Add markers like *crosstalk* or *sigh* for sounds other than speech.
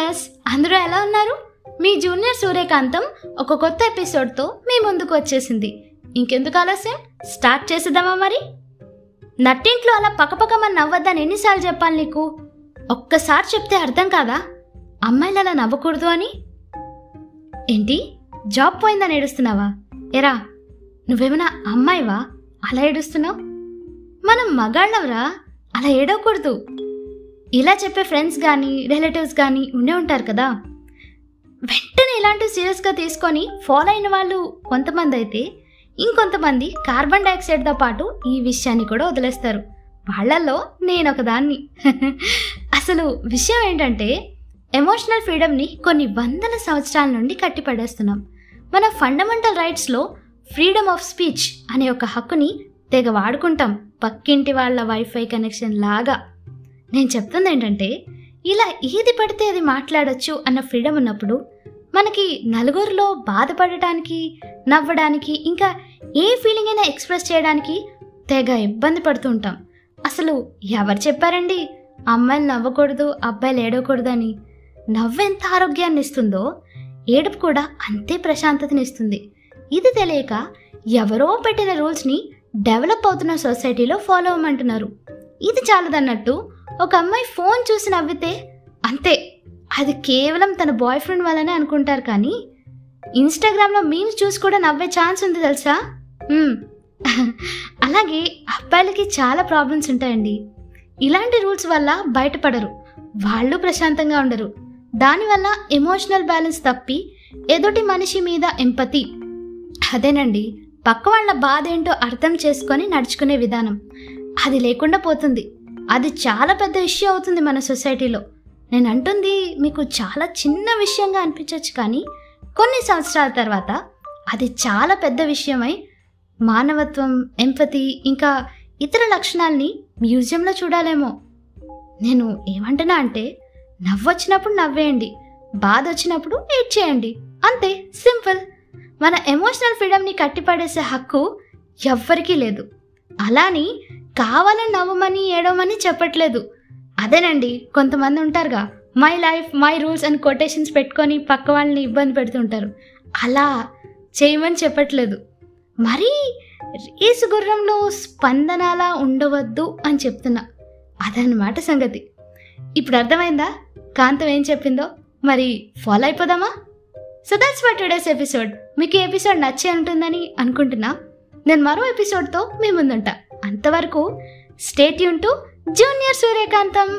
Listeners అందరూ ఎలా ఉన్నారు? మీ జూనియర్ సూర్యకాంతం ఒక కొత్త ఎపిసోడ్తో మీ ముందుకు వచ్చేసింది. ఇంకెందుకు ఆలస్యం? స్టార్ట్ చేసేద్దామా మరి? నట్టింట్లో అలా పక్కపక్కమని నవ్వద్దని ఎన్నిసార్లు చెప్పాలి నీకు? ఒక్కసారి చెప్తే అర్థం కాదా? అమ్మాయిలు అలా నవ్వకూడదు అని? ఏంటి? జాబ్ పోయిందని ఏడుస్తున్నావా ఎరా నువ్వేమైనా అమ్మాయివా? అలా ఏడుస్తున్నావు? మనం మగాళ్ళవరా? అలా ఏడవకూడదు. ఇలా చెప్పే ఫ్రెండ్స్ కానీ రిలేటివ్స్ కానీ ఉండే ఉంటారు కదా. వెంటనే ఇలాంటివి సీరియస్గా తీసుకొని ఫాలో అయిన వాళ్ళు కొంతమంది అయితే ఇంకొంతమంది కార్బన్ డైఆక్సైడ్తో పాటు ఈ విషయాన్ని కూడా వదిలేస్తారు. వాళ్ళల్లో నేను ఒకదాన్ని. *laughs* అసలు విషయం ఏంటంటే ఎమోషనల్ ఫ్రీడమ్ని కొన్ని వందల సంవత్సరాల నుండి కట్టిపడేస్తున్నాం. మన ఫండమెంటల్ రైట్స్లో ఫ్రీడమ్ ఆఫ్ స్పీచ్ అనే ఒక హక్కుని తెగ వాడుకుంటాం. పక్కింటి వాళ్ళ వైఫై కనెక్షన్ లాగా. నేను చెప్తుంది ఏంటంటే ఇలా ఏది పడితే అది మాట్లాడొచ్చు అన్న ఫ్రీడమ్ ఉన్నప్పుడు మనకి నలుగురిలో బాధపడటానికి నవ్వడానికి ఇంకా ఏ ఫీలింగ్ అయినా ఎక్స్ప్రెస్ చేయడానికి తెగ ఇబ్బంది పడుతూ ఉంటాం. అసలు ఎవరు చెప్పారండి? అమ్మాయిలు నవ్వకూడదు అబ్బాయిలు ఏడవకూడదు అని నవ్వెంత ఆరోగ్యాన్ని ఇస్తుందో ఏడుపు కూడా అంతే ప్రశాంతతని ఇస్తుంది. ఇది తెలియక ఎవరో పెట్టిన రూల్స్ని డెవలప్ అవుతున్న సొసైటీలో ఫాలో అవ్వమంటున్నారు. ఇది చాలదన్నట్టు ఒక అమ్మాయి ఫోన్ చూసి నవ్వితే అంతే అది కేవలం తన బాయ్ ఫ్రెండ్ వల్లనే అనుకుంటారు కానీ ఇన్స్టాగ్రామ్లో మీమ్స్ చూసి కూడా నవ్వే ఛాన్స్ ఉంది తెలుసా? *laughs* అలాగే అబ్బాయిలకి చాలా ప్రాబ్లమ్స్ ఉంటాయండి. ఇలాంటి రూల్స్ వల్ల బయటపడరు. వాళ్ళు ప్రశాంతంగా ఉండరు. దానివల్ల ఎమోషనల్ బ్యాలెన్స్ తప్పి ఎదుటి మనిషి మీద ఎంపతి. అదేనండి పక్క వాళ్ళ బాధ ఏంటో అర్థం చేసుకొని నడుచుకునే విధానం. అది లేకుండా పోతుంది. అది చాలా పెద్ద ఇష్యూ అవుతుంది మన సొసైటీలో నేను అంటుంది మీకు చాలా చిన్న విషయంగా అనిపించవచ్చు కానీ కొన్ని సంవత్సరాల తర్వాత అది చాలా పెద్ద విషయమై మానవత్వం ఎంపతి ఇంకా ఇతర లక్షణాల్ని మ్యూజియంలో చూడాలేమో. నేను ఏమంటున్నా అంటే నవ్వొచ్చినప్పుడు నవ్వేయండి బాధ వచ్చినప్పుడు ఏడ్ చేయండి అంతే సింపుల్. మన ఎమోషనల్ ఫ్రీడమ్ని కట్టిపడేసే హక్కు ఎవ్వరికీ లేదు. అలాని కావాలని నవ్వమని ఏడవమని చెప్పట్లేదు. అదేనండి కొంతమంది ఉంటారుగా. మై లైఫ్ మై రూల్స్ అని కొటేషన్స్ పెట్టుకొని పక్క వాళ్ళని ఇబ్బంది పెడుతుంటారు. అలా చేయమని చెప్పట్లేదు. మరీ రేసు గుర్రంలో స్పందనలా ఉండవద్దు అని చెప్తున్నా. అదనమాట సంగతి. ఇప్పుడు అర్థమైందా? కాంతం ఏం చెప్పిందో? మరి follow అయిపోదామా? So that's for today's episode మీకు ఈ ఎపిసోడ్ నచ్చే ఉంటుందని అనుకుంటున్నా. నేను మరో ఎపిసోడ్తో మీ ముందుంటా. అంతవరకు state Yoon to junior Suryakantham.